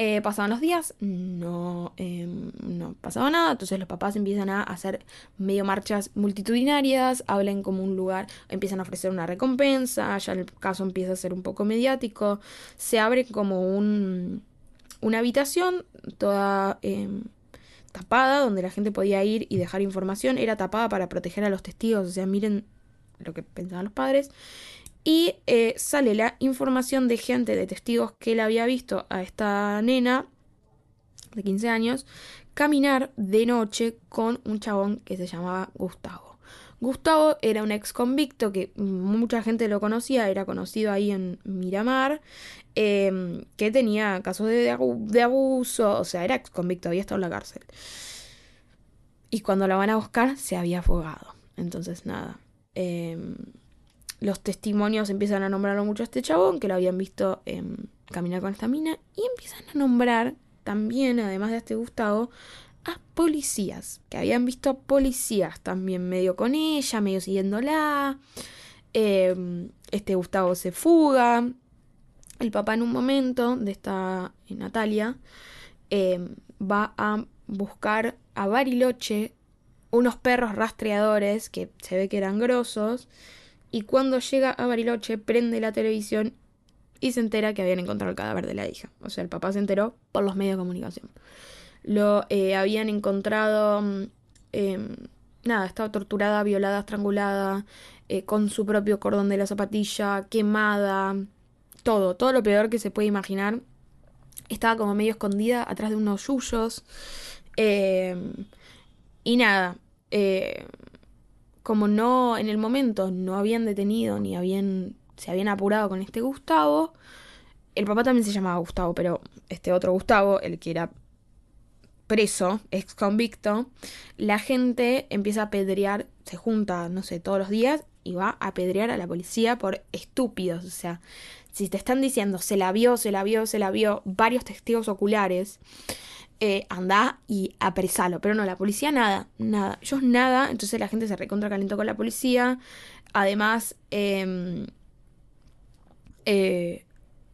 Eh, pasaban los días, no, em, no pasaba nada, entonces los papás empiezan a hacer medio marchas multitudinarias, hablan como un lugar, empiezan a ofrecer una recompensa, ya el caso empieza a ser un poco mediático, se abre como un, una habitación toda em, tapada, donde la gente podía ir y dejar información, era tapada para proteger a los testigos, o sea, miren lo que pensaban los padres. Y eh, sale la información de gente, de testigos que él había visto a esta nena de 15 años caminar de noche con un chabón que se llamaba Gustavo. Gustavo era un ex convicto que mucha gente lo conocía, era conocido ahí en Miramar, em, que tenía casos de, de, abuso, o sea, era ex convicto, había estado en la cárcel. Y cuando la van a buscar, se había afogado. Entonces, nada. Em, los testimonios empiezan a nombrarlo mucho a este chabón, que lo habían visto caminar con esta mina, y empiezan a nombrar también, además de este Gustavo, a policías, que habían visto policías también medio con ella, medio siguiéndola. Em, este Gustavo se fuga. El papá en un momento de esta Natalia em, va a buscar a Bariloche unos perros rastreadores que se ve que eran grosos y cuando llega a Bariloche prende la televisión y se entera que habían encontrado el cadáver de la hija. O sea, el papá se enteró por los medios de comunicación. Lo eh, habían encontrado... Mm, em, nada, estaba torturada, violada, estrangulada, eh, con su propio cordón de la zapatilla, quemada, todo, todo lo peor que se puede imaginar. Estaba como medio escondida atrás de unos yuyos. Em, y nada, eh, como no en el momento no habían detenido ni habían se habían apurado con este Gustavo, el papá también se llamaba Gustavo, pero este otro Gustavo, el que era preso, ex convicto, la gente empieza a apedrear, se junta, no sé, todos los días y va a apedrear a la policía por estúpidos. O sea, si te están diciendo se la vio, se la vio, se la vio, varios testigos oculares, eh, anda y apresalo. Pero no, la policía nada, nada. Ellos nada, entonces la gente se recontra calentó con la policía. Además, em, eh,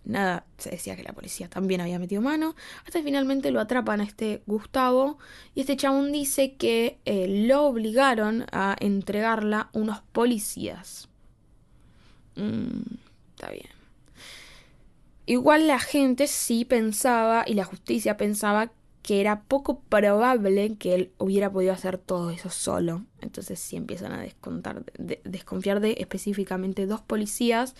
nada, se decía que la policía también había metido mano. Hasta finalmente lo atrapan a este Gustavo. Y este chabón dice que eh, lo obligaron a entregarla unos policías. Mm, está bien. Igual la gente sí pensaba y la justicia pensaba que era poco probable que él hubiera podido hacer todo eso solo. Entonces sí empiezan a descontar, desconfiar de específicamente dos policías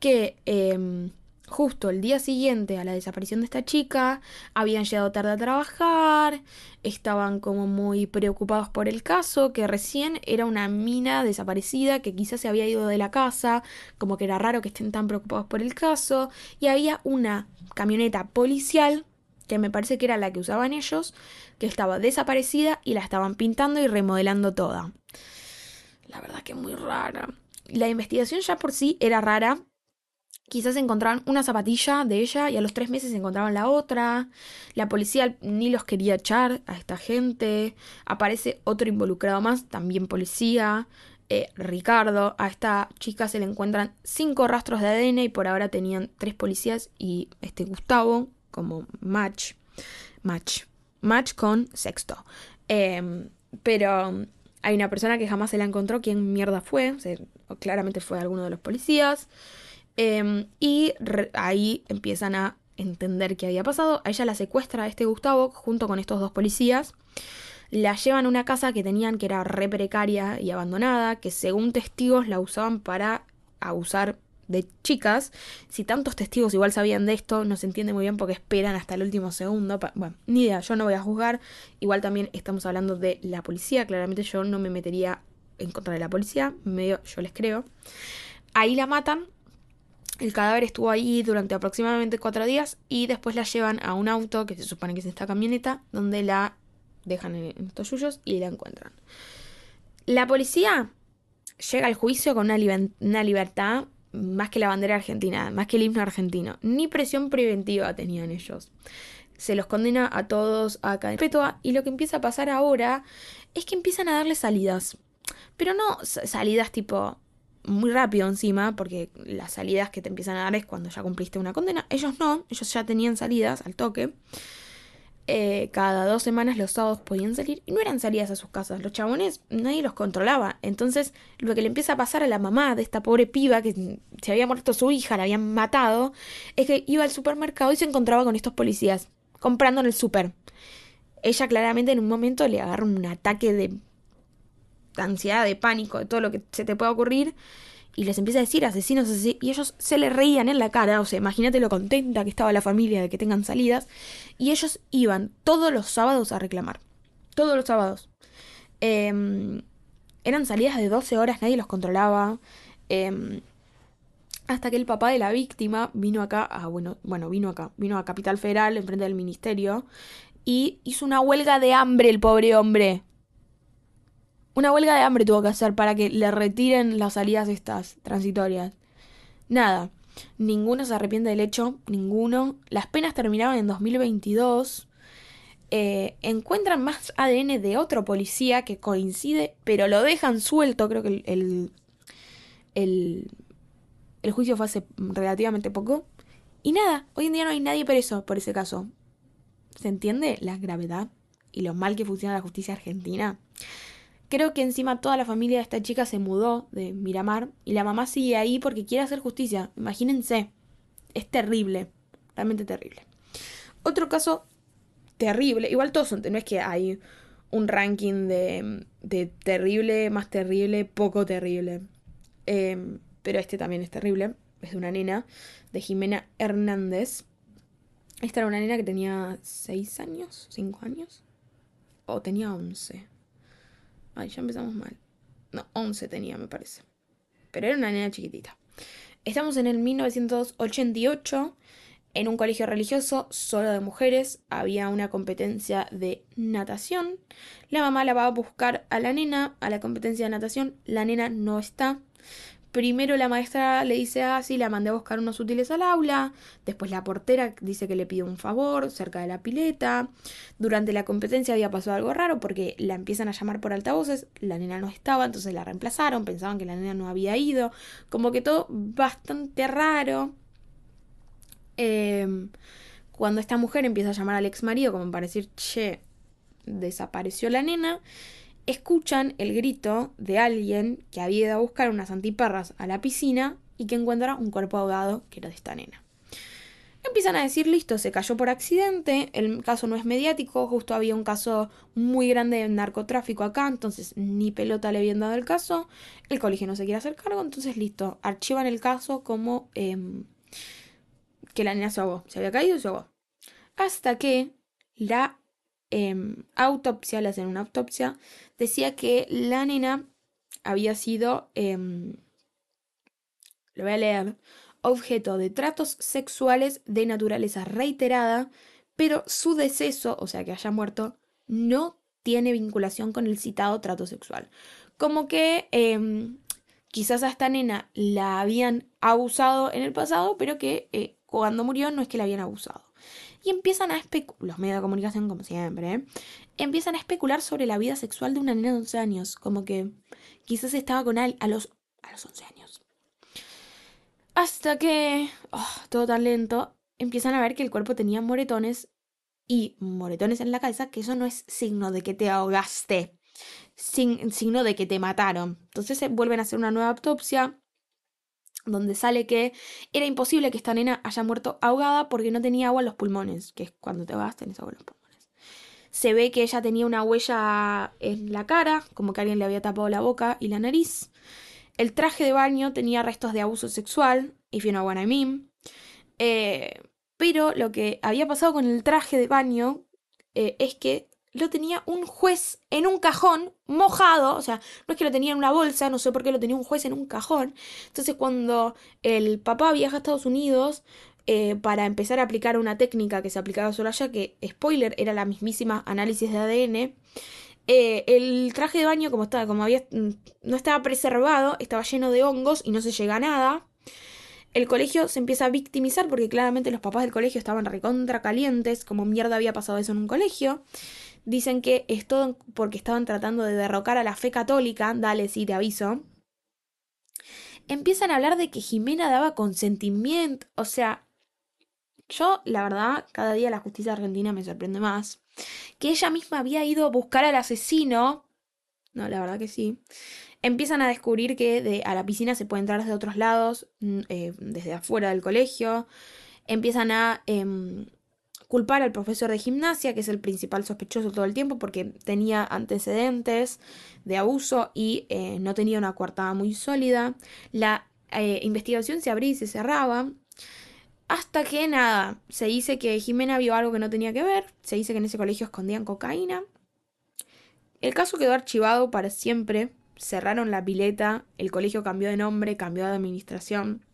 que em, justo el día siguiente a la desaparición de esta chica habían llegado tarde a trabajar, estaban como muy preocupados por el caso, que recién era una mina desaparecida que quizás se había ido de la casa, como que era raro que estén tan preocupados por el caso, y había una camioneta policial que me parece que era la que usaban ellos, que estaba desaparecida y la estaban pintando y remodelando toda. La verdad que muy rara. La investigación ya por sí era rara. Quizás encontraban una zapatilla de ella y a los tres meses encontraban la otra. La policía ni los quería echar a esta gente. Aparece otro involucrado más, también policía. Eh, Ricardo. A esta chica se le encuentran cinco rastros de ADN y por ahora tenían tres policías y este Gustavo como match. Match. Match con sexto. Em, pero hay una persona que jamás se la encontró. ¿Quién mierda fue? claramente fue alguno de los policías. Em, y ahí empiezan a entender qué había pasado. A ella la secuestra este Gustavo junto con estos dos policías. La llevan a una casa que tenían que era re precaria y abandonada, que según testigos la usaban para abusar de chicas. Si tantos testigos igual sabían de esto, no se entiende muy bien porque esperan hasta el último segundo. Bueno, ni idea, yo no voy a juzgar. Igual también estamos hablando de la policía. Claramente yo no me metería en contra de la policía. Medio yo les creo. Ahí la matan. El cadáver estuvo ahí durante aproximadamente cuatro días y después la llevan a un auto, que se supone que es esta camioneta, donde la dejan en estos suyos y la encuentran. La policía llega al juicio con una, una libertad más que la bandera argentina, más que el himno argentino. Ni presión preventiva tenían ellos. Se los condena a todos a cadena perpetua y lo que empieza a pasar ahora es que empiezan a darle salidas. Pero no salidas tipo muy rápido encima, porque las salidas que te empiezan a dar es cuando ya cumpliste una condena. Ellos no, ellos ya tenían salidas al toque. Eh, cada dos semanas los sábados podían salir y no eran salidas a sus casas. Los chabones nadie los controlaba. Entonces, lo que le empieza a pasar a la mamá de esta pobre piba que se había muerto su hija, la habían matado, es que iba al supermercado y se encontraba con estos policías comprando en el super. Ella claramente en un momento le agarra un ataque de ansiedad, de pánico, de todo lo que se te pueda ocurrir y les empieza a decir asesinos, y ellos se le reían en la cara, o sea, imagínate lo contenta que estaba la familia de que tengan salidas, y ellos iban todos los sábados a reclamar, todos los sábados. Em, eran salidas de 12 horas, nadie los controlaba. Em, hasta que el papá de la víctima vino acá, ah, bueno, bueno, vino acá, vino a Capital Federal, enfrente del ministerio, y hizo una huelga de hambre el pobre hombre. Una huelga de hambre tuvo que hacer para que le retiren las salidas estas transitorias. Nada. Ninguno se arrepiente del hecho, ninguno. Las penas terminaban en 2022. Eh, encuentran más ADN de otro policía que coincide, pero lo dejan suelto. Creo que el, el, el juicio fue hace relativamente poco. Y nada, hoy en día no hay nadie preso por ese caso. ¿Se entiende la gravedad y lo mal que funciona la justicia argentina? Creo que encima toda la familia de esta chica se mudó de Miramar y la mamá sigue ahí porque quiere hacer justicia. Imagínense. Es terrible. Realmente terrible. Otro caso terrible. Igual todos son. No es que hay un ranking de, de terrible, más terrible, poco terrible. Em, pero este también es terrible. Es de una nena. De Jimena Hernández. Esta era una nena que tenía 6 años, 5 años. O tenía 11. Ay, ya empezamos mal. No, 11 tenía, me parece. Pero era una nena chiquitita. Estamos en el 1988. En un colegio religioso solo de mujeres había una competencia de natación. La mamá la va a buscar a la nena a la competencia de natación. La nena no está. Primero la maestra le dice, ah, sí, la mandé a buscar unos útiles al aula. Después la portera dice que le pide un favor cerca de la pileta. Durante la competencia había pasado algo raro porque la empiezan a llamar por altavoces. La nena no estaba, entonces la reemplazaron. Pensaban que la nena no había ido. Como que todo bastante raro. Em, cuando esta mujer empieza a llamar al ex marido como para decir, che, desapareció la nena escuchan el grito de alguien que había ido a buscar unas antiperras a la piscina y que encuentra un cuerpo ahogado que era de esta nena. Empiezan a decir, listo, se cayó por accidente, el caso no es mediático, justo había un caso muy grande de narcotráfico acá, entonces ni pelota le habían dado el caso, el colegio no se quiere hacer cargo, entonces listo, archivan el caso como em, que la nena se ahogó, se había caído y se ahogó. Hasta que la Em, autopsia, le hacen una autopsia, decía que la nena había sido, em, lo voy a leer, objeto de tratos sexuales de naturaleza reiterada, pero su deceso, o sea que haya muerto, no tiene vinculación con el citado trato sexual. Como que em, quizás a esta nena la habían abusado en el pasado, pero que eh, cuando murió no es que la habían abusado. Y empiezan a especular, los medios de comunicación como siempre. Empiezan a especular sobre la vida sexual de una nena de 11 años, como que quizás estaba con él a los, a los 11 años. Hasta que, oh, todo tan lento, empiezan a ver que el cuerpo tenía moretones y moretones en la cabeza, que eso no es signo de que te ahogaste, sin, signo de que te mataron. Entonces se vuelven a hacer una nueva autopsia donde sale que era imposible que esta nena haya muerto ahogada porque no tenía agua en los pulmones, que es cuando te ahogas tenés agua en los pulmones. Se ve que ella tenía una huella en la cara, como que alguien le había tapado la boca y la nariz. El traje de baño tenía restos de abuso sexual, if you know what I. Eh, pero lo que había pasado con el traje de baño eh, es que lo tenía un juez en un cajón mojado, o sea, no es que lo tenía en una bolsa, no sé por qué lo tenía un juez en un cajón. Entonces cuando el papá viaja a Estados Unidos eh, para empezar a aplicar una técnica que se aplicaba solo allá, que, spoiler, era la mismísima análisis de ADN, eh, el traje de baño, como estaba, como había, mm, no estaba preservado, estaba lleno de hongos y no se llega a nada el colegio se empieza a victimizar porque claramente los papás del colegio estaban recontra calientes, como mierda había pasado eso en un colegio. Dicen que es todo porque estaban tratando de derrocar a la fe católica, dale, sí, te aviso. Empiezan a hablar de que Jimena daba consentimiento, o sea, yo, la verdad, cada día la justicia argentina me sorprende más. Que ella misma había ido a buscar al asesino. No, la verdad que sí empiezan a descubrir que de, a la piscina se puede entrar desde otros lados, mm, eh, desde afuera del colegio. Empiezan a em, culpar al profesor de gimnasia, que es el principal sospechoso todo el tiempo, porque tenía antecedentes de abuso y eh, no tenía una coartada muy sólida. La eh, investigación se abría y se cerraba. Hasta que nada, se dice que Jimena vio algo que no tenía que ver, se dice que en ese colegio escondían cocaína. El caso quedó archivado para siempre cerraron la pileta, el colegio cambió de nombre, cambió de administración.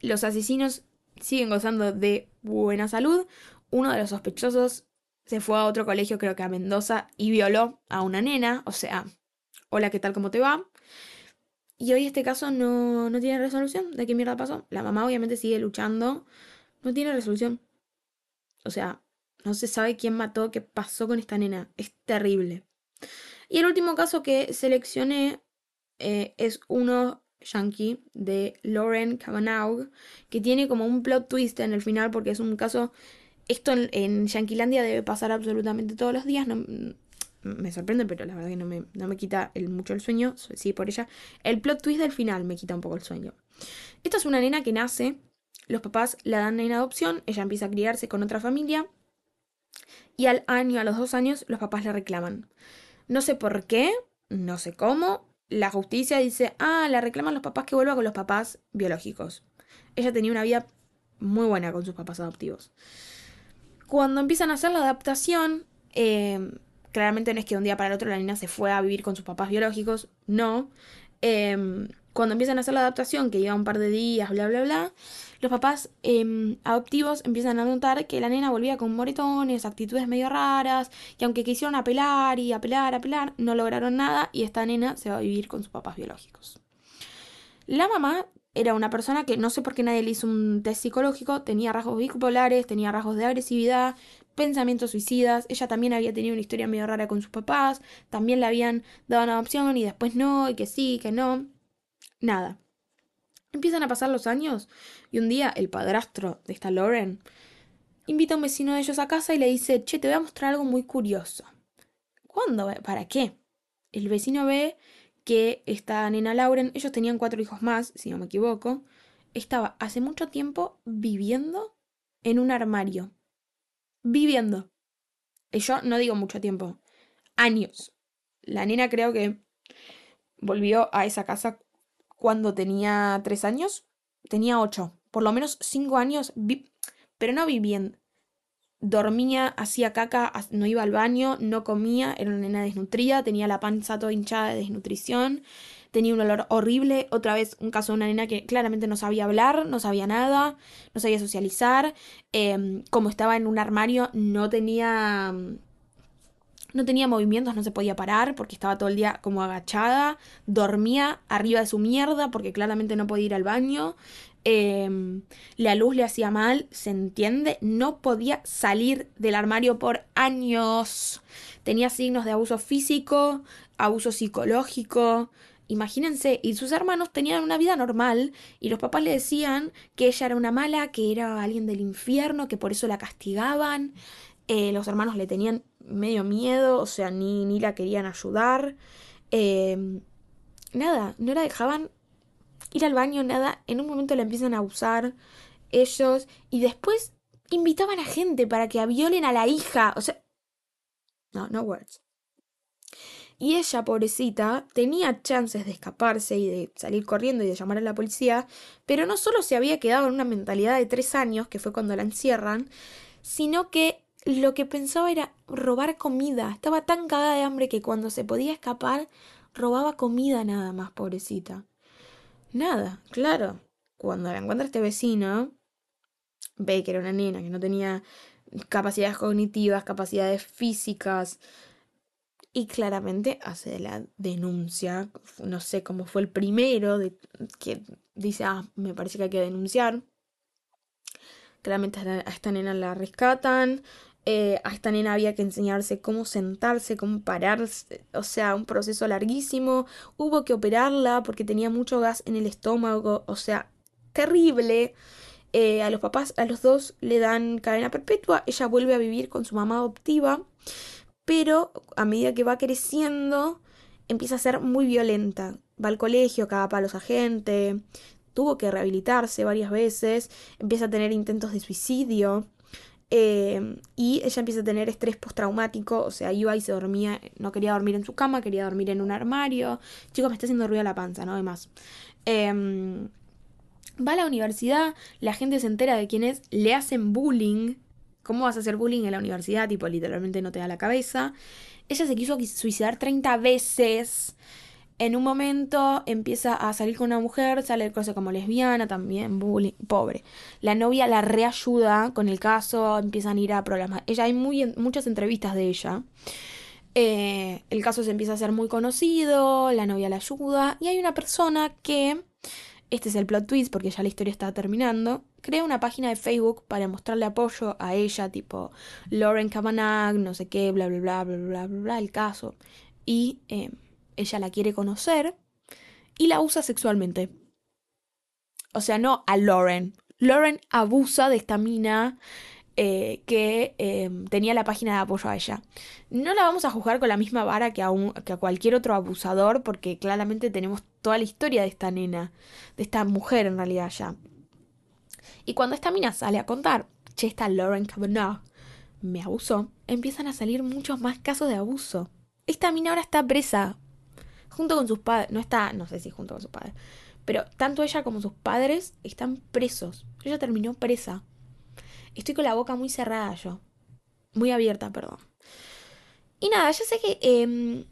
Los asesinos siguen gozando de buena salud. Uno de los sospechosos se fue a otro colegio, creo que a Mendoza, y violó a una nena. O sea, hola, ¿qué tal? ¿Cómo te va? Y hoy este caso no, no tiene resolución. ¿De qué mierda pasó? La mamá obviamente sigue luchando. No tiene resolución. O sea, no se sabe quién mató, qué pasó con esta nena. Es terrible. Y el último caso que seleccioné eh, es uno yankee de Lauren Kavanaugh, que tiene como un plot twist en el final porque es un caso... Esto en, en Yanquilandia debe pasar absolutamente todos los días. No, me sorprende, pero la verdad que no me, no me quita el, mucho el sueño. Sí, por ella. El plot twist del final me quita un poco el sueño. Esta es una nena que nace. Los papás la dan en adopción. Ella empieza a criarse con otra familia. Y al año, a los dos años, los papás la reclaman. No sé por qué, no sé cómo, la justicia dice, ah, la reclaman los papás que vuelva con los papás biológicos. Ella tenía una vida muy buena con sus papás adoptivos. Cuando empiezan a hacer la adaptación, eh, claramente no es que un día para el otro la niña se fue a vivir con sus papás biológicos, no. Eh, cuando empiezan a hacer la adaptación, que lleva un par de días, bla, bla, bla, los papás em, adoptivos empiezan a notar que la nena volvía con moretones, actitudes medio raras, y aunque quisieron apelar y apelar, apelar, no lograron nada y esta nena se va a vivir con sus papás biológicos. La mamá era una persona que no sé por qué nadie le hizo un test psicológico, tenía rasgos bipolares, tenía rasgos de agresividad, pensamientos suicidas, ella también había tenido una historia medio rara con sus papás, también le habían dado una adopción y después no, y que sí, que no. Nada. Empiezan a pasar los años y un día el padrastro de esta Lauren invita a un vecino de ellos a casa y le dice, che, te voy a mostrar algo muy curioso. ¿Cuándo? ¿Para qué? El vecino ve que esta nena Lauren, ellos tenían cuatro hijos más, si no me equivoco, estaba hace mucho tiempo viviendo en un armario. Viviendo. Y yo no digo mucho tiempo, años. La nena creo que volvió a esa casa cuando tenía tres años, tenía ocho, por lo menos cinco años, pero no viviendo. Dormía, hacía caca, no iba al baño, no comía, era una nena desnutrida, tenía la panza toda hinchada de desnutrición, tenía un olor horrible, otra vez un caso de una nena que claramente no sabía hablar, no sabía nada, no sabía socializar, em, como estaba en un armario no tenía no tenía movimientos, no se podía parar porque estaba todo el día como agachada, dormía arriba de su mierda porque claramente no podía ir al baño, em, la luz le hacía mal, se entiende, no podía salir del armario por años, tenía signos de abuso físico, abuso psicológico, Imagínense, y sus hermanos tenían una vida normal y los papás le decían que ella era una mala, que era alguien del infierno, que por eso la castigaban. Eh, los hermanos le tenían medio miedo, o sea, ni, ni la querían ayudar. Em, nada, no la dejaban ir al baño, nada. En un momento la empiezan a abusar ellos y después invitaban a gente para que violen a la hija. O sea, no, no words. Y ella, pobrecita, tenía chances de escaparse y de salir corriendo y de llamar a la policía, pero no solo se había quedado en una mentalidad de tres años, que fue cuando la encierran, sino que lo que pensaba era robar comida. Estaba tan cagada de hambre que cuando se podía escapar, robaba comida nada más, pobrecita. Nada, claro. Cuando la encuentra este vecino, ve que era una nena, que no tenía capacidades cognitivas, capacidades físicas. Y claramente hace la denuncia. No sé cómo fue el primero que dice, ah, me parece que hay que denunciar. Claramente a esta nena la rescatan. Eh, a esta nena había que enseñarse cómo sentarse, cómo pararse, o sea, un proceso larguísimo. Hubo que operarla porque tenía mucho gas en el estómago, o sea, terrible. Eh, a los papás, a los dos le dan cadena perpetua, ella vuelve a vivir con su mamá adoptiva, pero a medida que va creciendo, empieza a ser muy violenta. Va al colegio, caga palos a gente, tuvo que rehabilitarse varias veces, empieza a tener intentos de suicidio. Em, y ella empieza a tener estrés postraumático, o sea, iba y se dormía, no quería dormir en su cama, quería dormir en un armario. Chicos, me está haciendo ruido la panza, ¿no? Además. Em, va a la universidad, la gente se entera de quién es, le hacen bullying. ¿Cómo vas a hacer bullying en la universidad? Tipo, literalmente no te da la cabeza. Ella se quiso suicidar 30 veces. En un momento empieza a salir con una mujer, sale el closet como lesbiana, también bullying, pobre. La novia la reayuda con el caso, empiezan a ir a problemas. Ella hay muchas entrevistas de ella. Eh, el caso se empieza a hacer muy conocido, la novia la ayuda y hay una persona que, este es el plot twist porque ya la historia está terminando, crea una página de Facebook para mostrarle apoyo a ella, tipo Lauren Kavanagh, no sé qué, bla, bla, bla, bla, bla, bla, el caso. Y... Eh, ella la quiere conocer y la usa sexualmente. O sea, no a Lauren. Lauren abusa de esta mina eh, que em, tenía la página de apoyo a ella. No la vamos a juzgar con la misma vara que a, que a cualquier otro abusador, porque claramente tenemos toda la historia de esta nena, de esta mujer en realidad ya. Y cuando esta mina sale a contar, che, esta Lauren Kavanaugh me abusó, empiezan a salir muchos más casos de abuso. Esta mina ahora está presa junto con sus padres, no está, no sé si junto con sus padres, pero tanto ella como sus padres están presos. Ella terminó presa. Estoy con la boca muy cerrada yo. Muy abierta, perdón. Y nada, ya sé que em,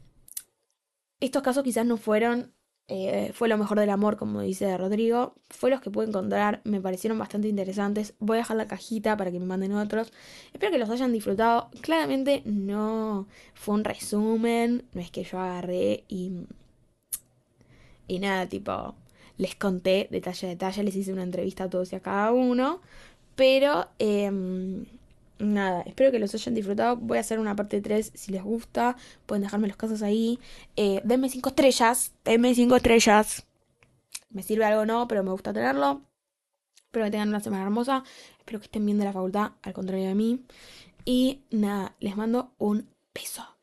estos casos quizás no fueron, eh, fue lo mejor del amor, como dice Rodrigo. Fue los que pude encontrar, me parecieron bastante interesantes. Voy a dejar la cajita para que me manden otros. Espero que los hayan disfrutado. Claramente no fue un resumen, no es que yo agarré y y nada, tipo, les conté detalle a detalle, les hice una entrevista a todos y a cada uno. Pero, em, nada, espero que los hayan disfrutado. Voy a hacer una parte 3 si les gusta. Pueden dejarme los casos ahí. Eh, denme 5 estrellas. Denme 5 estrellas. Me sirve algo o no, pero me gusta tenerlo. Espero que tengan una semana hermosa. Espero que estén bien de la facultad, al contrario de mí. Y nada, les mando un beso.